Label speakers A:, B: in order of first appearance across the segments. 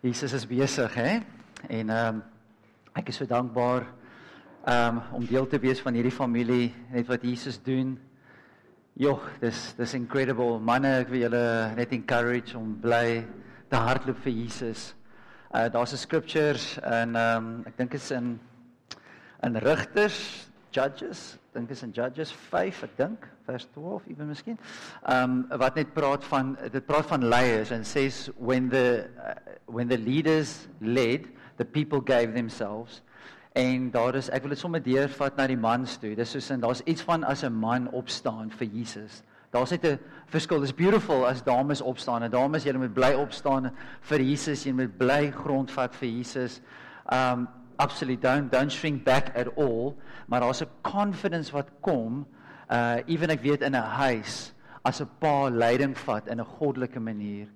A: Jesus is besig, hè? En ehm um, ek is so dankbaar ehm um, om deel te wees van hierdie familie, net wat Jesus doen. Jogg, dis dis incredible. Manne, ek wil julle net encourage om bly te hardloop vir Jesus. Uh daar's 'n scriptures en ehm um, ek dink dit is in in Rigters, Judges, dink is in Judges 5, ek dink, vers 12 ewen miskien. Um wat net praat van dit praat van leiers and says when the uh, when the leaders led, the people gave themselves. En daar is ek wil dit sommer deurvat na die mans toe. Dis soos en daar's iets van as 'n man opstaan vir Jesus. Daar's net 'n verskil. Dis beautiful as dames opstaan. En dames, julle moet bly opstaan vir Jesus. Julle moet bly grondvat vir Jesus. Um absolutely don't don't shrink back at all maar daar's 'n confidence wat kom uh ewen ek weet in 'n huis as 'n pa leiding vat in 'n goddelike manier.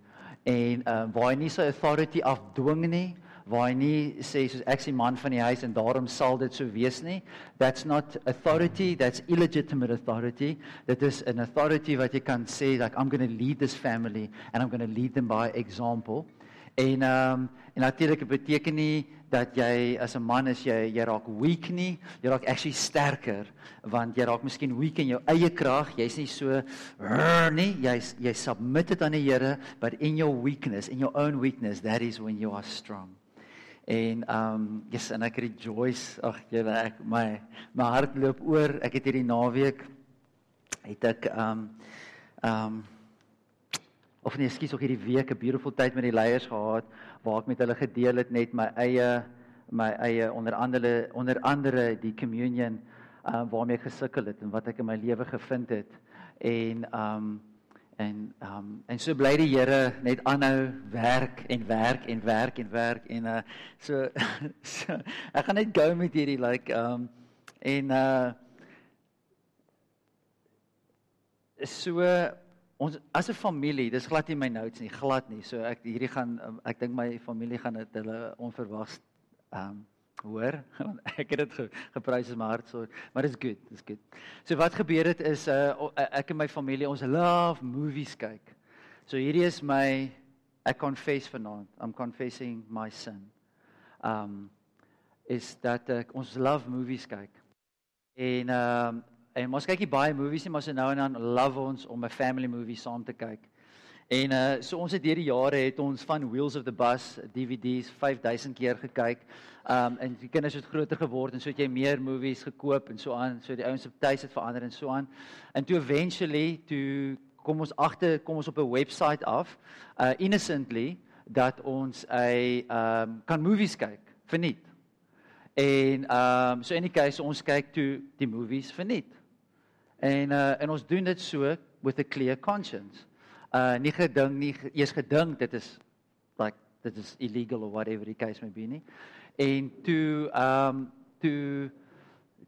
A: En uh waar hy nie sy authority afdwing nie waar hy nie sê soos ek sien man van die huis en daarom sal dit so wees nie that's not authority that's illegitimate authority. That is an authority wat jy kan sê like i'm going to lead this family and i'm going to lead them by example En ehm um, en natuurlik beteken nie dat jy as 'n man is jy jy raak weak nie, jy raak actually sterker want jy raak miskien weak in jou eie krag, jy's nie so nie, jy's jy submit dit aan die Here, but in your weakness, in your own weakness, that is when you are strong. En ehm um, yes, en ek rejoice, ag julle ek my my hart loop oor. Ek het hierdie naweek het ek ehm um, ehm um, of nee, ekskuus, ook hierdie week 'n beautiful tyd met die leiers gehad waar ek met hulle gedeel het net my eie my eie onder andere onder andere die communion uh, waarmee ek gesukkel het en wat ek in my lewe gevind het. En um en um en so bly die Here net aanhou werk en werk en werk en werk en uh so, so ek gaan net gou met hierdie like um en uh so ons as 'n familie, dis glad nie my notes nie, glad nie. So ek hierdie gaan um, ek dink my familie gaan dit hulle onverwags ehm um, hoor ek het dit ge, geprys in my hart so, maar dit's good, dit's good. So wat gebeur het is uh, ek en my familie ons love movies kyk. So hierdie is my ek confess vanaand. I'm confessing my sin. Um is dat ek ons love movies kyk. En ehm um, En ons kyk nie baie movies nie, maar so nou en dan love ons om 'n family movie saam te kyk. En uh so ons het hierdie jare het ons van Wheels of the Bus DVD's 5000 keer gekyk. Um en die kinders het groter geword en so het jy meer movies gekoop en so aan. So die ouens op tuis het verander en so aan. En toe eventually toe kom ons agter kom ons op 'n webwerf af uh innocently dat ons 'n um kan movies kyk verniet. En um so in die case ons kyk toe die movies verniet. En uh en ons doen dit so with a clear conscience. Uh nie gedink nie eers gedink dit is like dit is illegal or whatever the case may be nie. En toe um toe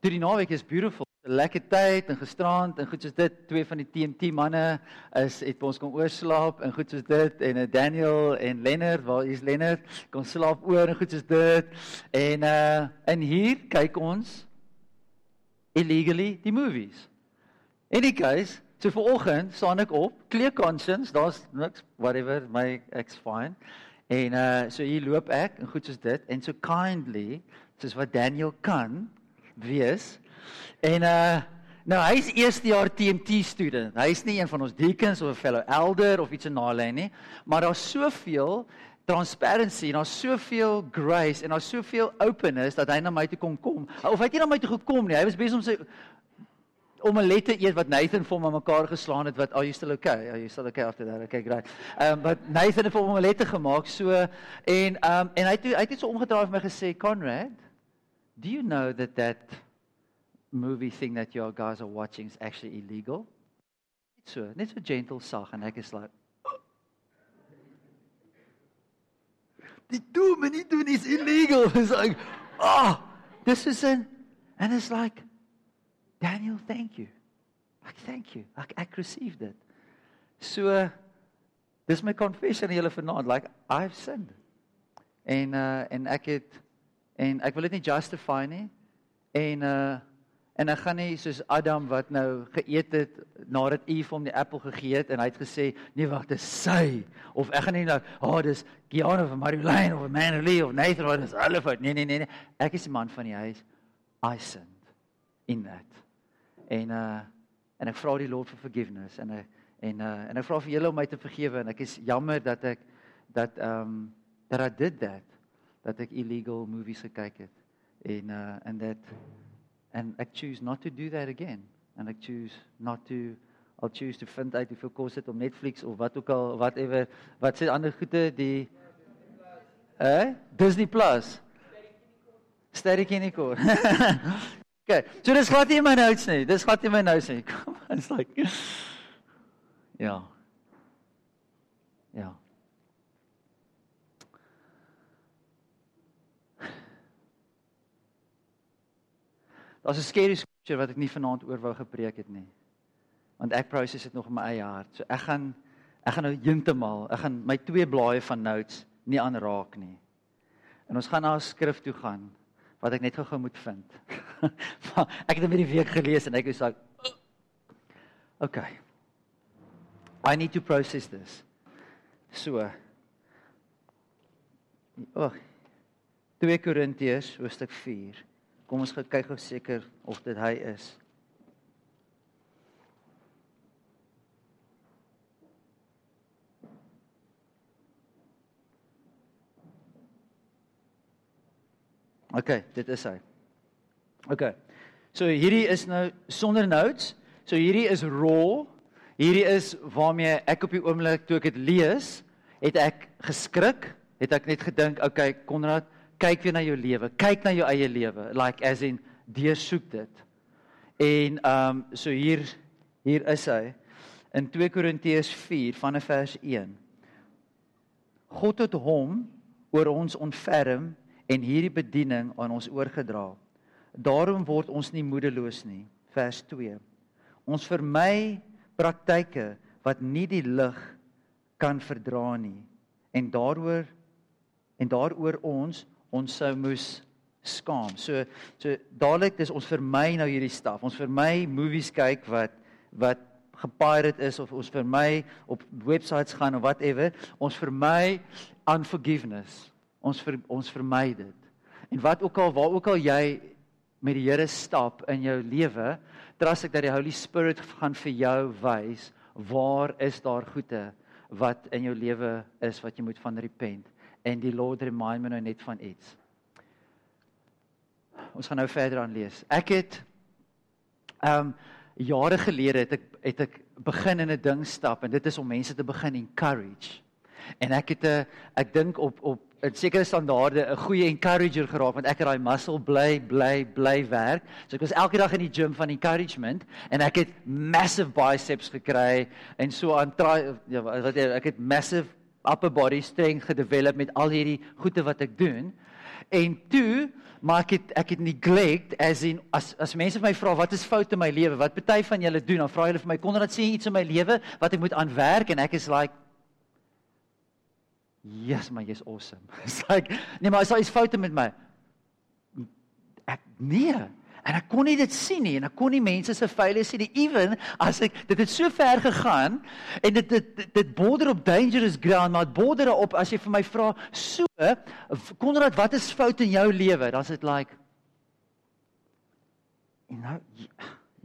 A: toe die naweek is beautiful. 'n Lekker tyd en gisterand en goed soos dit twee van die TMT manne is het ons kon oorslaap en goed soos dit en uh, Daniel en Lennard waar is Lennard kon slaap oor en goed soos dit en uh en hier kyk ons illegally die movies. In die case, so vir oggend staan ek op, clear conscience, daar's niks whatever, my ex fine. En uh so hier loop ek en goed soos dit en so kindly soos wat Daniel kan wees. En uh nou hy's eerste jaar TMT student. Hy's nie een van ons deacons of fellow elder of iets in daai nie, maar daar's soveel transparency en daar's soveel grace en daar's soveel openness dat hy na my toe kom kom. Of hy het nie na my toe gekom nie. Hy was besig om sy omelette eet wat Nathan vir hom aan mekaar geslaan het wat are you still okay? Are you still okay after that? Okay, great. Ehm um, but Nathan het vir hom omelette gemaak so en ehm um, en hy het hy het so omgedraai vir my gesê Conrad, do you know that that movie thing that your guys are watching is actually illegal? Net so, net so gentle sag en ek is like Die doen nie doen is illegal. It's like, oh, this is an and it's like Daniel, thank you. Ek thank you. Ek ek received it. So dis my confession aan julle vanaand, like I've sinned. En uh en ek het en ek wil dit nie justify nie. En uh En ek gaan nie soos Adam wat nou geëet het nadat Eve hom die appel gegee het en hy het gesê nee wag dis sy of ek gaan nie nou o oh, dis Gianna of Marilyn of Manly of Nathan wat is hulle fout nee nee nee nee ek is die man van die huis I sinned in that en uh en ek vra die Lord vir forgiveness en ek en uh en ek vra vir julle om my te vergewe en ek is jammer dat ek dat um, dat I did that dat ek illegal movies gekyk het. En uh and that and I choose not to do that again. And I choose not to I'll choose to find uit hoeveel kos dit om Netflix of wat ook al whatever wat se ander goede die eh? Disney Plus. Sterry Kinikor Okay so dis glad nie my notes nie dis glad nie my notes nie it's like ja ja Daar's 'n scary scripture wat ek nie vanaand oor wou gepreek het nie. Want ek proses dit nog in my eie hart. So ek gaan ek gaan nou heeltemal, ek gaan my twee blaaie van notes nie aanraak nie. En ons gaan na 'n skrif toe gaan wat ek net gou-gou moet vind. ek het dit hierdie week gelees en ek het gesê Okay. I need to process this. So. Oh. 2 Korintiërs hoofstuk 4. Kom ons kyk of seker of dit hy is. OK, dit is hy. OK. So hierdie is nou sonder notes. So hierdie is raw. Hierdie is waarmee ek op die oomblik toe ek dit lees, het ek geskrik, het ek net gedink, OK, Konrad, kyk weer na jou lewe, kyk na jou eie lewe, like as in deursoek dit. En ehm um, so hier hier is hy in 2 Korintiërs 4 vanaf vers 1. God het hom oor ons ontferm en hierdie bediening aan ons oorgedra. Daarom word ons nie moedeloos nie. Vers 2. Ons vermy praktyke wat nie die lig kan verdra nie en daaroor en daaroor ons ons sou moes skaam. So so dadelik dis ons vermy nou hierdie staf. Ons vermy movies kyk wat wat gepirate is of ons vermy op websites gaan of whatever. Ons vermy unforgiveness. Ons ver, ons vermy dit. En wat ook al waar ook al jy met die Here stap in jou lewe, trust ek dat die Holy Spirit gaan vir jou wys waar is daar goeie wat in jou lewe is wat jy moet van repent en die Lord remind me nou net van iets. Ons gaan nou verder aan lees. Ek het ehm um, jare gelede het ek het ek begin in 'n ding stap en dit is om mense te begin encourage. En ek het 'n ek dink op op 'n sekere standaarde 'n goeie encourager geraak want ek het daai muscle bly bly bly werk. So ek was elke dag in die gym van encouragement en ek het massive biceps gekry en so aan try ja wat ek het massive upper body strength gedevelop met al hierdie goede wat ek doen. En toe maar ek het ek het neglect as in as as mense my vra wat is fout in my lewe? Wat party van julle doen? Dan vra hulle vir my kon dit sê iets in my lewe wat ek moet aanwerk en ek is like Yes, maar jy's awesome. It's like nee, maar is daar iets foute met my? Ek nee. En ek kon nie dit sien nie en ek kon nie mense se failures sien nie even as ek dit het so ver gegaan en dit dit dit border op dangerous ground maar dit border op as jy vir my vra so Konrad wat is fout in jou lewe dan is dit like en nou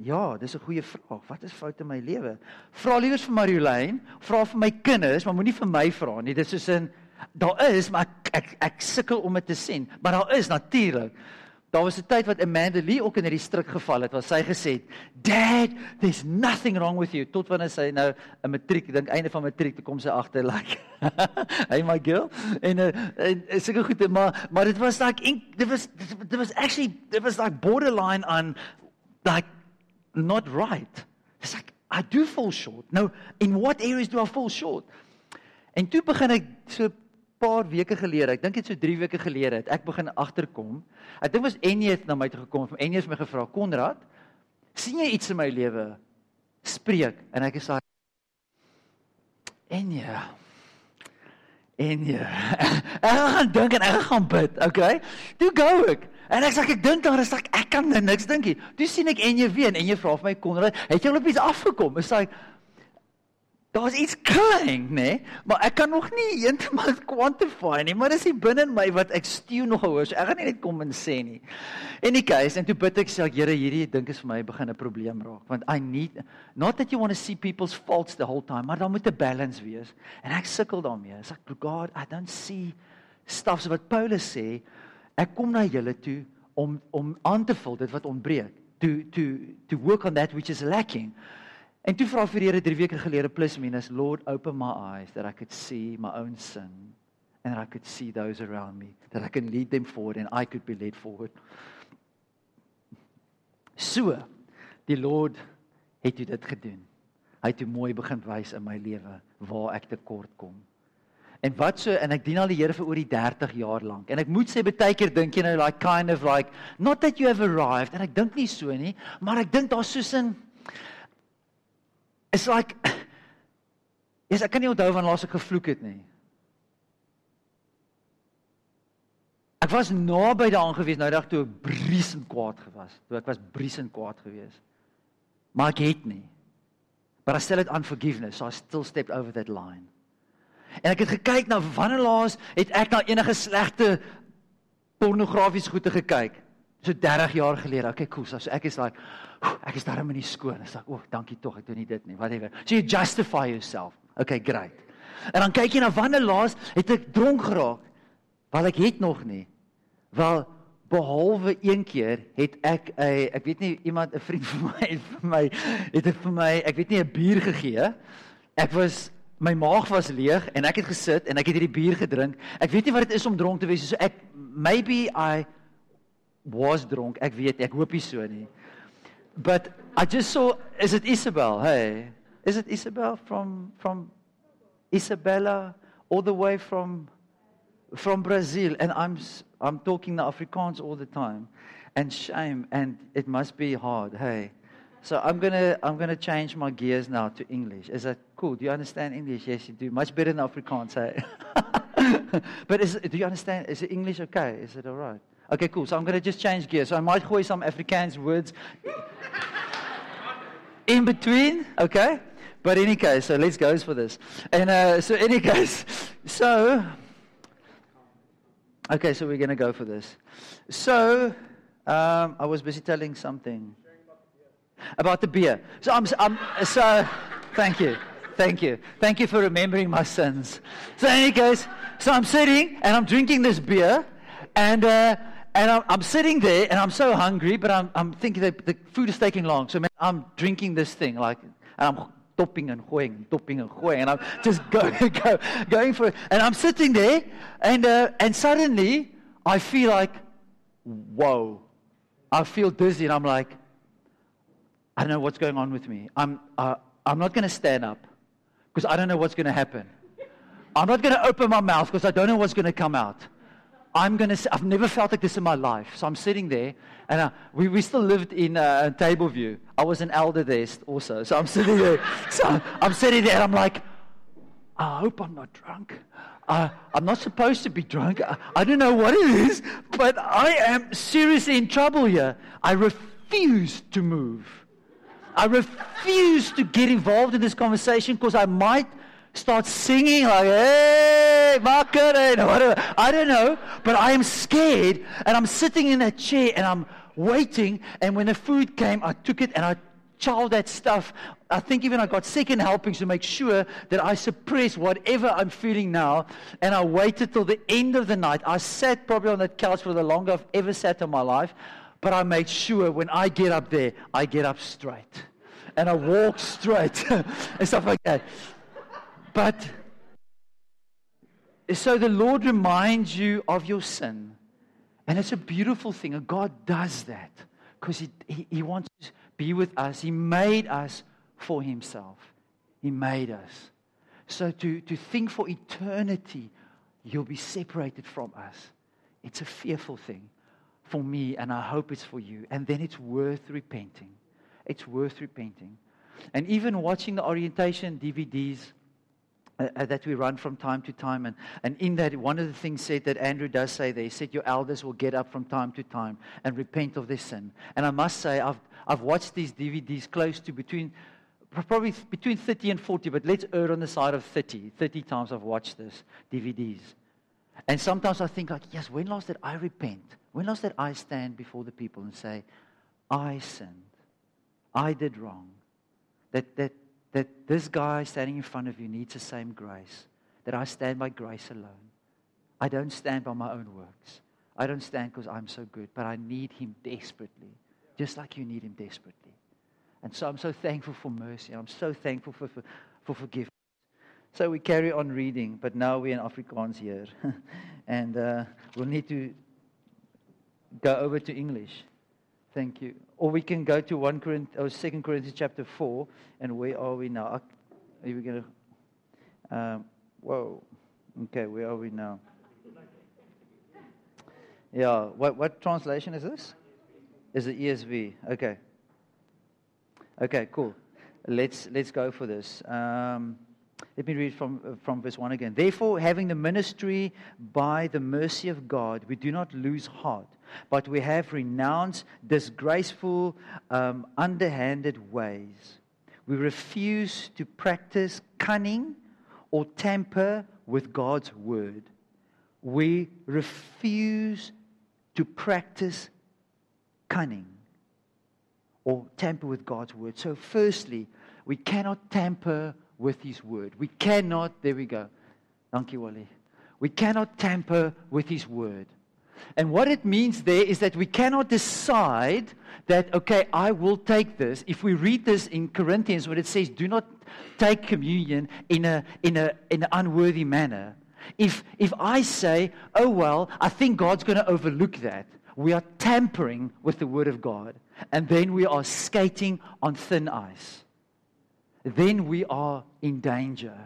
A: ja dis 'n goeie vraag. Wat is fout in my lewe? Vra liewers vir Mariolyn vra vir my kinders maar moenie vir my vra nie. Dis soos in daar is maar ek ek, ek sukkel om dit te sien. Maar daar is natuurlik. Daar was 'n tyd wat Amanda Lee ook in hierdie struik geval het, waar sy gesê het, "Dad, there's nothing wrong with you." Tot wanneer sy nou 'n matriek, ek dink einde van matriek, toe kom sy agter like, "Hey my girl." En uh, en sulke goede, maar maar dit was like dit was dit was actually it was like borderline on like not right. It's like I do fall short. Now, in what areas do I fall short? En toe begin ek so paar weke gelede, ek dink dit so 3 weke gelede het ek begin agterkom. Ek dink was Ennie het na my toe gekom en Ennie het my gevra, "Konrad, sien jy iets in my lewe?" Spreek en ek sê Ennie. Ennie. ek gaan dink en ek gaan bid, okay? Toe gou ek. En ek sê ek dink daar is ek ek kan nou niks dink nie. Toe sien ek en jy weet en jy vra vir my Konrad, het jy al op iets afgekom? Is hy Daar's iets klein, nê? Nee? Maar ek kan nog nie heeltemal quantify nie, maar dis hier binne in my wat ek stew nog hoor. So ek gaan nie net kom en sê nie. En die keuse en toe bid ek sê, Here, hierdie dink is vir my begin 'n probleem raak, want I need not that you want to see people's faults the whole time, maar daar moet 'n balance wees. En ek sukkel daarmee. Ek sê, God, I don't see stuff so wat Paulus sê, ek kom na julle toe om om aan te vul dit wat ontbreek. To to to work on that which is lacking. En toe vra vir die Here 3 weke gelede plus minus Lord open my eyes that I could see my own sin and I could see those around me that I can lead them forward and I could be led forward. So die Lord het dit gedoen. Hy het mooi begin wys in my lewe waar ek tekort kom. En wat so en ek dien al die Here vir oor die 30 jaar lank. En ek moet sê baie keer dink jy nou like kind of like not that you have arrived en ek dink nie so nie, maar ek dink daar's soos 'n is like Yes, ek kan nie onthou wanneer laas ek gevloek het nie. Ek was naby daaraan gewees nou dag toe ek briesend kwaad gewas. Toe ek was briesend kwaad gewees. Maar ek het nie. But I still had unforgiveness. So I still stepped over that line. En ek het gekyk na wanneer laas het ek na enige slegte pornografiese goede gekyk? So 30 jaar gelede. Okay, cool. So ek is like ek is daarom in die skoon. Ek sê, "O, oh, dankie tog. Ek doen nie dit nie. Whatever." So you justify yourself. Okay, great. En dan kyk jy na wanneer laas het ek dronk geraak? Wel ek het nog nie. Wel behalwe een keer het ek 'n ek weet nie iemand 'n vriend van my het vir my het het vir my ek weet nie 'n bier gegee. Ek was my maag was leeg en ek het gesit en ek het hierdie bier gedrink. Ek weet nie wat dit is om dronk te wees so ek maybe I was dronk. Ek weet ek hoop nie so nie. But I just saw is it Isabel? Hey. Is it Isabel from from Isabella all the way from from Brazil and I'm I'm talking the Afrikaans all the time and shame and it must be hard. Hey. So I'm to I'm to change my gears now to English. Is that cool? Do you understand English? Yes, you do. Much better than Afrikaans, but is do you understand is it English okay? Is it all right? Okay, cool. So I'm to just change gears. So I might gooi some Afrikaans words in between, okay? But any case, so let's go for this. And uh, so, any case, so okay, so we're to go for this. So um, I was busy telling something about the beer. So I'm, I'm so thank you, thank you, thank you for remembering my sins. So in any case, so I'm sitting and I'm drinking this beer, and. Uh, and I'm, I'm, sitting there and I'm so hungry, but I'm, I'm thinking that the food is taking long. So man, I'm drinking this thing, like, and I'm topping and going topping and going, and I'm just going, go, going for it. And I'm sitting there, and, uh, and suddenly I feel like, whoa. I feel dizzy, and I'm like, I don't know what's going on with me. I'm, uh, I'm not going to stand up because I don't know what's going to happen. I'm not going to open my mouth because I don't know what's going to come out. I'm going to, I've never felt like this in my life. So I'm sitting there, and uh, we, we still lived in uh, Tableview. I was an elder there also. So I'm sitting there. so I'm sitting there, and I'm like, I hope I'm not drunk. Uh, I'm not supposed to be drunk. I, I don't know what it is, but I am seriously in trouble here. I refuse to move. I refuse to get involved in this conversation because I might start singing like, hey, Macarena, whatever. I don't know, but I am scared and I'm sitting in a chair and I'm waiting. And when the food came, I took it and I chowed that stuff. I think even I got second helpings to make sure that I suppress whatever I'm feeling now. And I waited till the end of the night. I sat probably on that couch for the longest I've ever sat in my life. But I made sure when I get up there, I get up straight. And I walk straight and stuff like that. But so the Lord reminds you of your sin. And it's a beautiful thing. And God does that because he, he, he wants to be with us. He made us for Himself. He made us. So to, to think for eternity, you'll be separated from us. It's a fearful thing for me, and I hope it's for you. And then it's worth repenting. It's worth repenting. And even watching the orientation DVDs uh, that we run from time to time. And, and in that, one of the things said that Andrew does say there, he said, Your elders will get up from time to time and repent of their sin. And I must say, I've, I've watched these DVDs close to between, probably between 30 and 40, but let's err on the side of 30. 30 times I've watched this DVDs. And sometimes I think, like, yes, when last did I repent? When last did I stand before the people and say, I sinned? I did wrong? That, that that this guy standing in front of you needs the same grace, that I stand by grace alone. I don't stand by my own works. I don't stand because I'm so good, but I need him desperately, just like you need him desperately. And so I'm so thankful for mercy. I'm so thankful for, for, for forgiveness. So we carry on reading, but now we're in Afrikaans here. and uh, we'll need to go over to English. Thank you. Or we can go to 1 Corinthians, or 2 Corinthians chapter 4, and where are we now? Are we going to, um, whoa. Okay, where are we now? Yeah, what, what translation is this? Is it ESV? Okay. Okay, cool. Let's, let's go for this. Um, let me read from, uh, from verse 1 again. Therefore, having the ministry by the mercy of God, we do not lose heart, but we have renounced disgraceful, um, underhanded ways. We refuse to practice cunning or tamper with God's word. We refuse to practice cunning or tamper with God's word. So, firstly, we cannot tamper with his word. We cannot, there we go. Thank you, Wally. We cannot tamper with his word. And what it means there is that we cannot decide that, okay, I will take this. If we read this in Corinthians, when it says, do not take communion in, a, in, a, in an unworthy manner. If, if I say, oh, well, I think God's going to overlook that, we are tampering with the Word of God. And then we are skating on thin ice then we are in danger,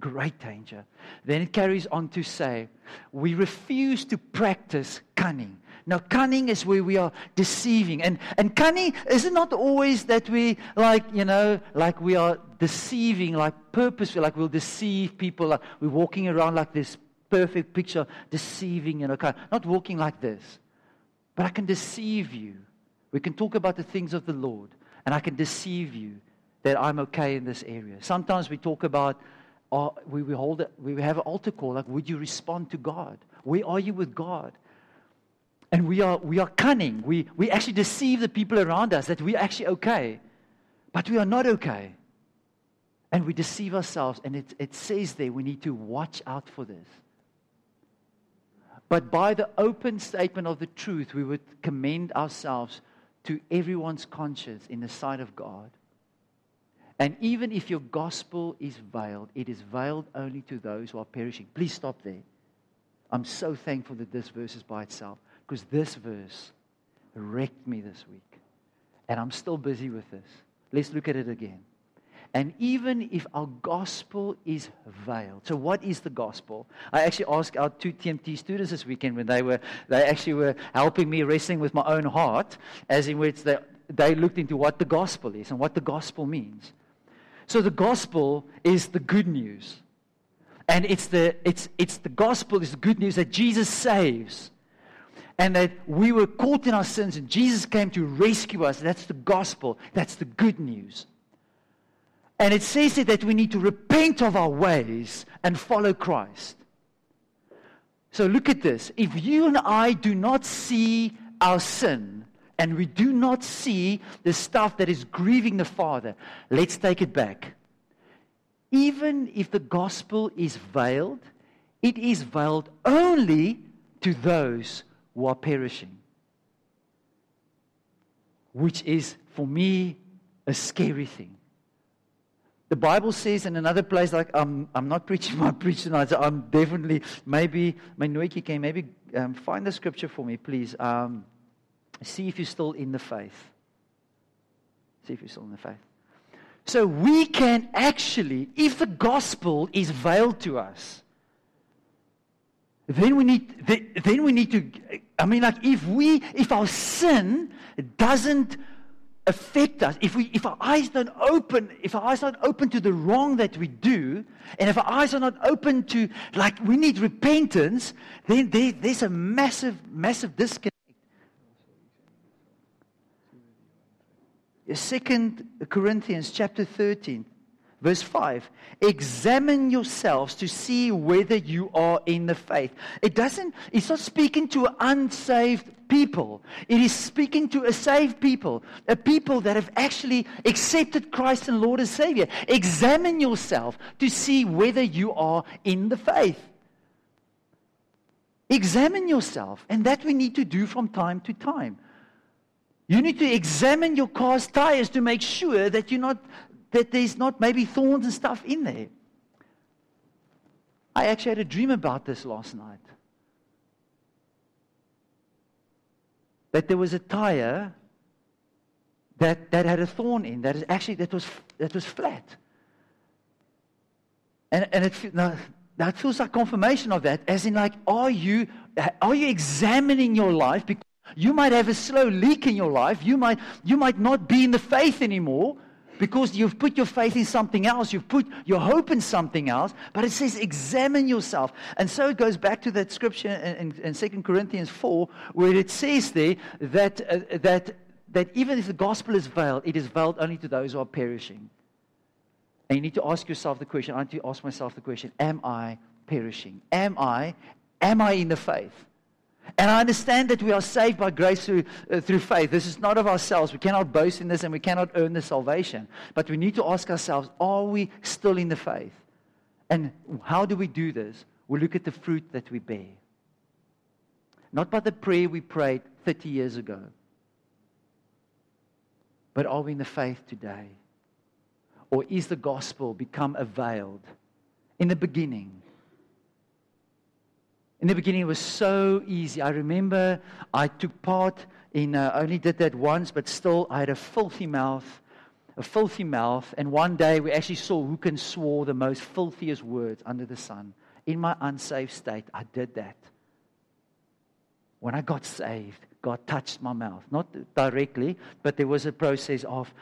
A: great danger. Then it carries on to say, we refuse to practice cunning. Now, cunning is where we are deceiving. And, and cunning is not always that we, like, you know, like we are deceiving, like purposefully, like we'll deceive people. Like we're walking around like this perfect picture, deceiving, you know, kind of, not walking like this. But I can deceive you. We can talk about the things of the Lord, and I can deceive you that I'm okay in this area. Sometimes we talk about, uh, we, we, hold it, we have an altar call, like, would you respond to God? Where are you with God? And we are, we are cunning. We, we actually deceive the people around us that we're actually okay. But we are not okay. And we deceive ourselves. And it, it says there we need to watch out for this. But by the open statement of the truth, we would commend ourselves to everyone's conscience in the sight of God. And even if your gospel is veiled, it is veiled only to those who are perishing. Please stop there. I'm so thankful that this verse is by itself because this verse wrecked me this week. And I'm still busy with this. Let's look at it again. And even if our gospel is veiled, so what is the gospel? I actually asked our two TMT students this weekend when they were they actually were helping me wrestling with my own heart, as in which they, they looked into what the gospel is and what the gospel means. So the gospel is the good news. And it's the, it's, it's the gospel is the good news that Jesus saves. And that we were caught in our sins and Jesus came to rescue us. That's the gospel. That's the good news. And it says that we need to repent of our ways and follow Christ. So look at this. If you and I do not see our sin, and we do not see the stuff that is grieving the Father, let's take it back. Even if the gospel is veiled, it is veiled only to those who are perishing. Which is, for me, a scary thing. The Bible says in another place, like I'm, I'm not preaching my preach tonight, so I'm definitely, maybe, my Noiki can maybe um, find the scripture for me, please. Um, See if you're still in the faith. See if you're still in the faith. So we can actually, if the gospel is veiled to us, then we need then we need to i mean like if we if our sin doesn't affect us, if, we, if our eyes don't open, if our eyes aren't open to the wrong that we do, and if our eyes are not open to, like, we need repentance, then there, there's a massive, massive disconnect. Second Corinthians chapter 13, verse 5. Examine yourselves to see whether you are in the faith. It doesn't, it's not speaking to unsaved people. It is speaking to a saved people, a people that have actually accepted Christ and Lord as Savior. Examine yourself to see whether you are in the faith. Examine yourself, and that we need to do from time to time. You need to examine your car's tires to make sure that you're not that there's not maybe thorns and stuff in there. I actually had a dream about this last night. That there was a tire that, that had a thorn in, that is actually that was that was flat. And and it now, that feels like confirmation of that, as in like, are you are you examining your life because you might have a slow leak in your life. You might, you might not be in the faith anymore because you've put your faith in something else. You've put your hope in something else. But it says, examine yourself. And so it goes back to that scripture in, in, in 2 Corinthians 4, where it says there that, uh, that, that even if the gospel is veiled, it is veiled only to those who are perishing. And you need to ask yourself the question, I need to ask myself the question, am I perishing? Am I, am I in the faith? And I understand that we are saved by grace through, uh, through faith. This is not of ourselves. We cannot boast in this and we cannot earn the salvation. But we need to ask ourselves are we still in the faith? And how do we do this? We look at the fruit that we bear. Not by the prayer we prayed 30 years ago, but are we in the faith today? Or is the gospel become a veiled? In the beginning, in the beginning, it was so easy. I remember I took part in, uh, only did that once, but still, I had a filthy mouth, a filthy mouth. And one day, we actually saw who can swore the most filthiest words under the sun. In my unsafe state, I did that. When I got saved, God touched my mouth. Not directly, but there was a process of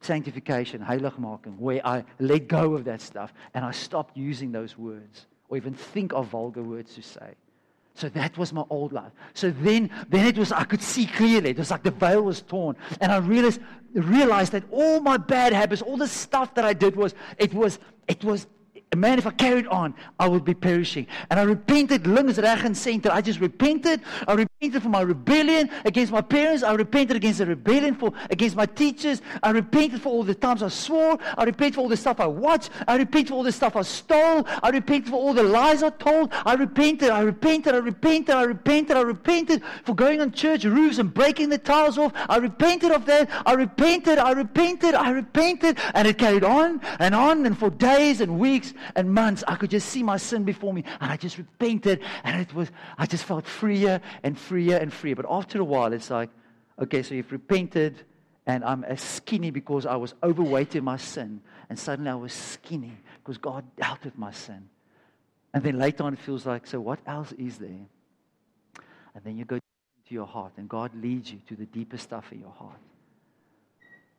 A: sanctification, heiligmaking, where I let go of that stuff and I stopped using those words or even think of vulgar words to say. So that was my old life. So then, then it was, I could see clearly. It was like the veil was torn. And I realized, realized that all my bad habits, all the stuff that I did was, it was, it was man, if I carried on, I would be perishing. And I repented links, reg and center. I just repented. I repented for my rebellion against my parents. I repented against the rebellion for against my teachers. I repented for all the times I swore. I repented for all the stuff I watched. I repented for all the stuff I stole. I repented for all the lies I told. I repented. I repented. I repented. I repented. I repented for going on church roofs and breaking the tiles off. I repented of that. I repented. I repented. I repented. And it carried on and on and for days and weeks and months, I could just see my sin before me. And I just repented. And it was, I just felt freer and freer and freer. But after a while, it's like, okay, so you've repented, and I'm as skinny because I was overweight in my sin. And suddenly I was skinny because God dealt with my sin. And then later on, it feels like, so what else is there? And then you go to your heart, and God leads you to the deepest stuff in your heart.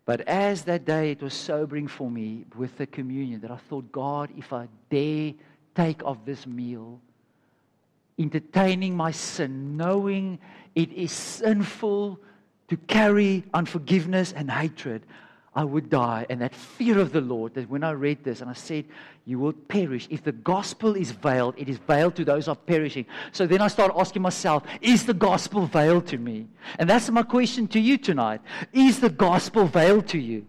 A: But as that day, it was sobering for me with the communion that I thought, God, if I dare take of this meal, entertaining my sin, knowing it is sinful to carry unforgiveness and hatred, I would die. And that fear of the Lord, that when I read this and I said, You will perish. If the gospel is veiled, it is veiled to those who are perishing. So then I start asking myself, Is the gospel veiled to me? And that's my question to you tonight. Is the gospel veiled to you?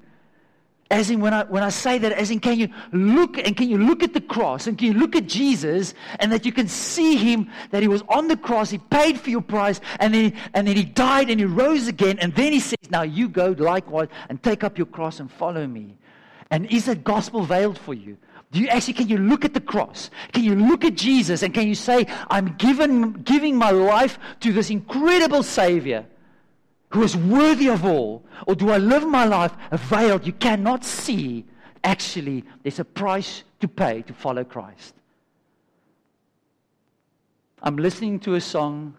A: As in, when I, when I say that, as in, can you look and can you look at the cross and can you look at Jesus and that you can see him, that he was on the cross, he paid for your price, and then, and then he died and he rose again, and then he says, Now you go likewise and take up your cross and follow me. And is that gospel veiled for you? Do you actually, can you look at the cross? Can you look at Jesus and can you say, I'm given, giving my life to this incredible Savior? Who is worthy of all? Or do I live my life veiled? You cannot see. Actually, there's a price to pay to follow Christ. I'm listening to a song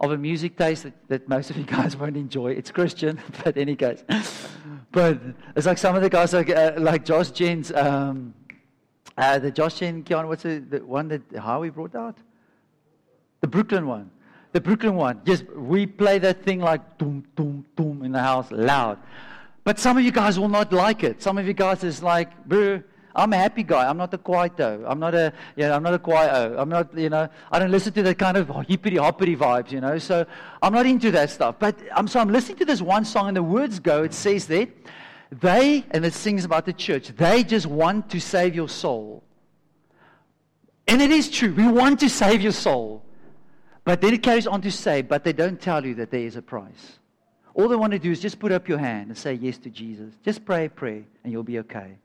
A: of a music taste that, that most of you guys won't enjoy. It's Christian, but any case. but it's like some of the guys, like, uh, like Josh Jen's, um, uh, the Josh Jen, Keon, what's the, the one that Howie brought out? The Brooklyn one. The Brooklyn one. Yes, we play that thing like doom, doom, doom in the house loud. But some of you guys will not like it. Some of you guys is like, bro, I'm a happy guy. I'm not a quieto. I'm not a, you know, I'm not a quieto. I'm not, you know, I don't listen to that kind of hippity hoppity vibes, you know. So I'm not into that stuff. But I'm so I'm listening to this one song and the words go. It says that they, and it sings about the church. They just want to save your soul. And it is true. We want to save your soul. But then it carries on to say, but they don't tell you that there is a price. All they want to do is just put up your hand and say yes to Jesus. Just pray a prayer and you'll be okay.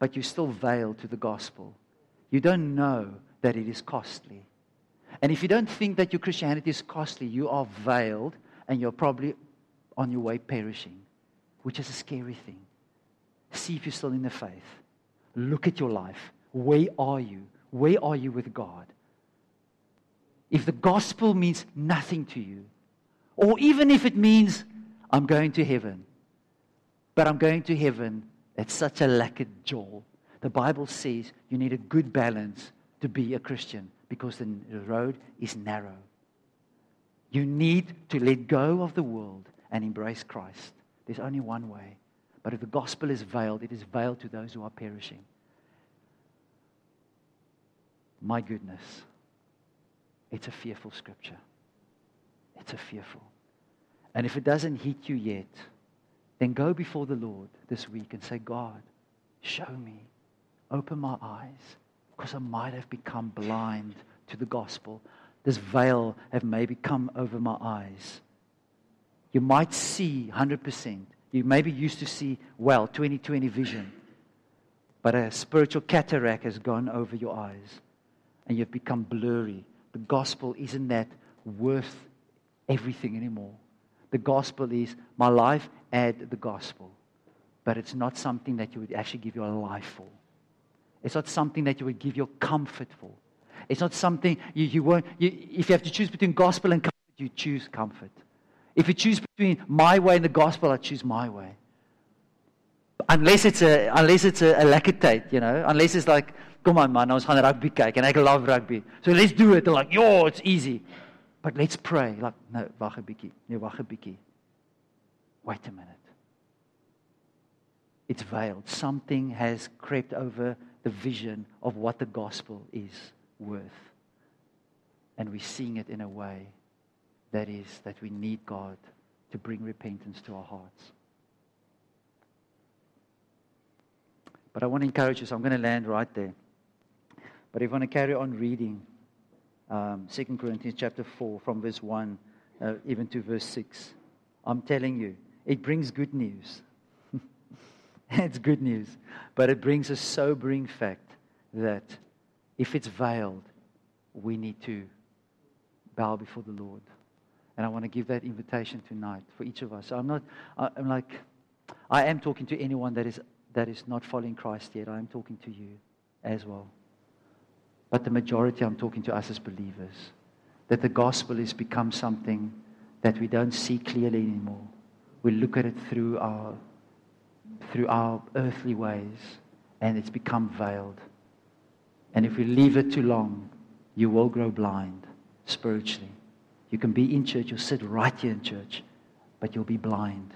A: But you're still veiled to the gospel. You don't know that it is costly. And if you don't think that your Christianity is costly, you are veiled and you're probably on your way perishing, which is a scary thing. See if you're still in the faith. Look at your life. Where are you? Where are you with God? If the gospel means nothing to you, or even if it means I'm going to heaven, but I'm going to heaven at such a lack jaw. The Bible says you need a good balance to be a Christian because the road is narrow. You need to let go of the world and embrace Christ. There's only one way. But if the gospel is veiled, it is veiled to those who are perishing. My goodness. It's a fearful scripture. It's a fearful. And if it doesn't hit you yet, then go before the Lord this week and say, God, show me, open my eyes, because I might have become blind to the gospel. This veil have maybe come over my eyes. You might see 100%. You maybe used to see well, 20/20 vision. But a spiritual cataract has gone over your eyes and you've become blurry the gospel isn't that worth everything anymore. The gospel is my life, add the gospel. But it's not something that you would actually give your life for. It's not something that you would give your comfort for. It's not something you, you won't, you, if you have to choose between gospel and comfort, you choose comfort. If you choose between my way and the gospel, I choose my way. Unless it's a, unless it's a, a lactate, you know, unless it's like, come on man, ons gaan rugby kyk en ek love rugby. So let's do it. They're like, "Yo, it's easy." But let's pray. Like, no, wag 'n bietjie. Nee. Wait a minute. It's veiled. Something has crept over the vision of what the gospel is worth. And we're seeing it in a way that is that we need God to bring repentance to our hearts. But I want to encourage you, so I'm going to land right there. But if you want to carry on reading um, 2 Corinthians chapter 4 from verse 1 uh, even to verse 6, I'm telling you, it brings good news. it's good news. But it brings a sobering fact that if it's veiled, we need to bow before the Lord. And I want to give that invitation tonight for each of us. I'm not, I'm like, I am talking to anyone that is, that is not following Christ yet. I am talking to you as well but the majority, I'm talking to us as believers, that the gospel has become something that we don't see clearly anymore. We look at it through our, through our earthly ways, and it's become veiled. And if we leave it too long, you will grow blind spiritually. You can be in church, you'll sit right here in church, but you'll be blind.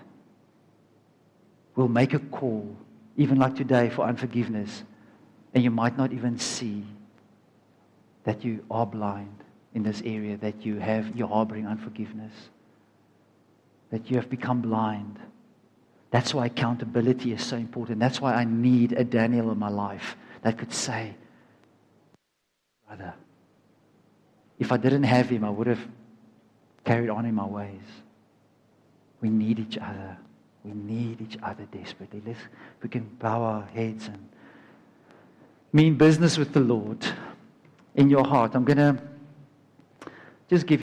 A: We'll make a call, even like today, for unforgiveness, and you might not even see that you are blind in this area, that you have, you're harboring unforgiveness, that you have become blind. That's why accountability is so important. That's why I need a Daniel in my life that could say, Brother, if I didn't have him, I would have carried on in my ways. We need each other. We need each other desperately. Let's, we can bow our heads and mean business with the Lord in your heart. I'm going to just give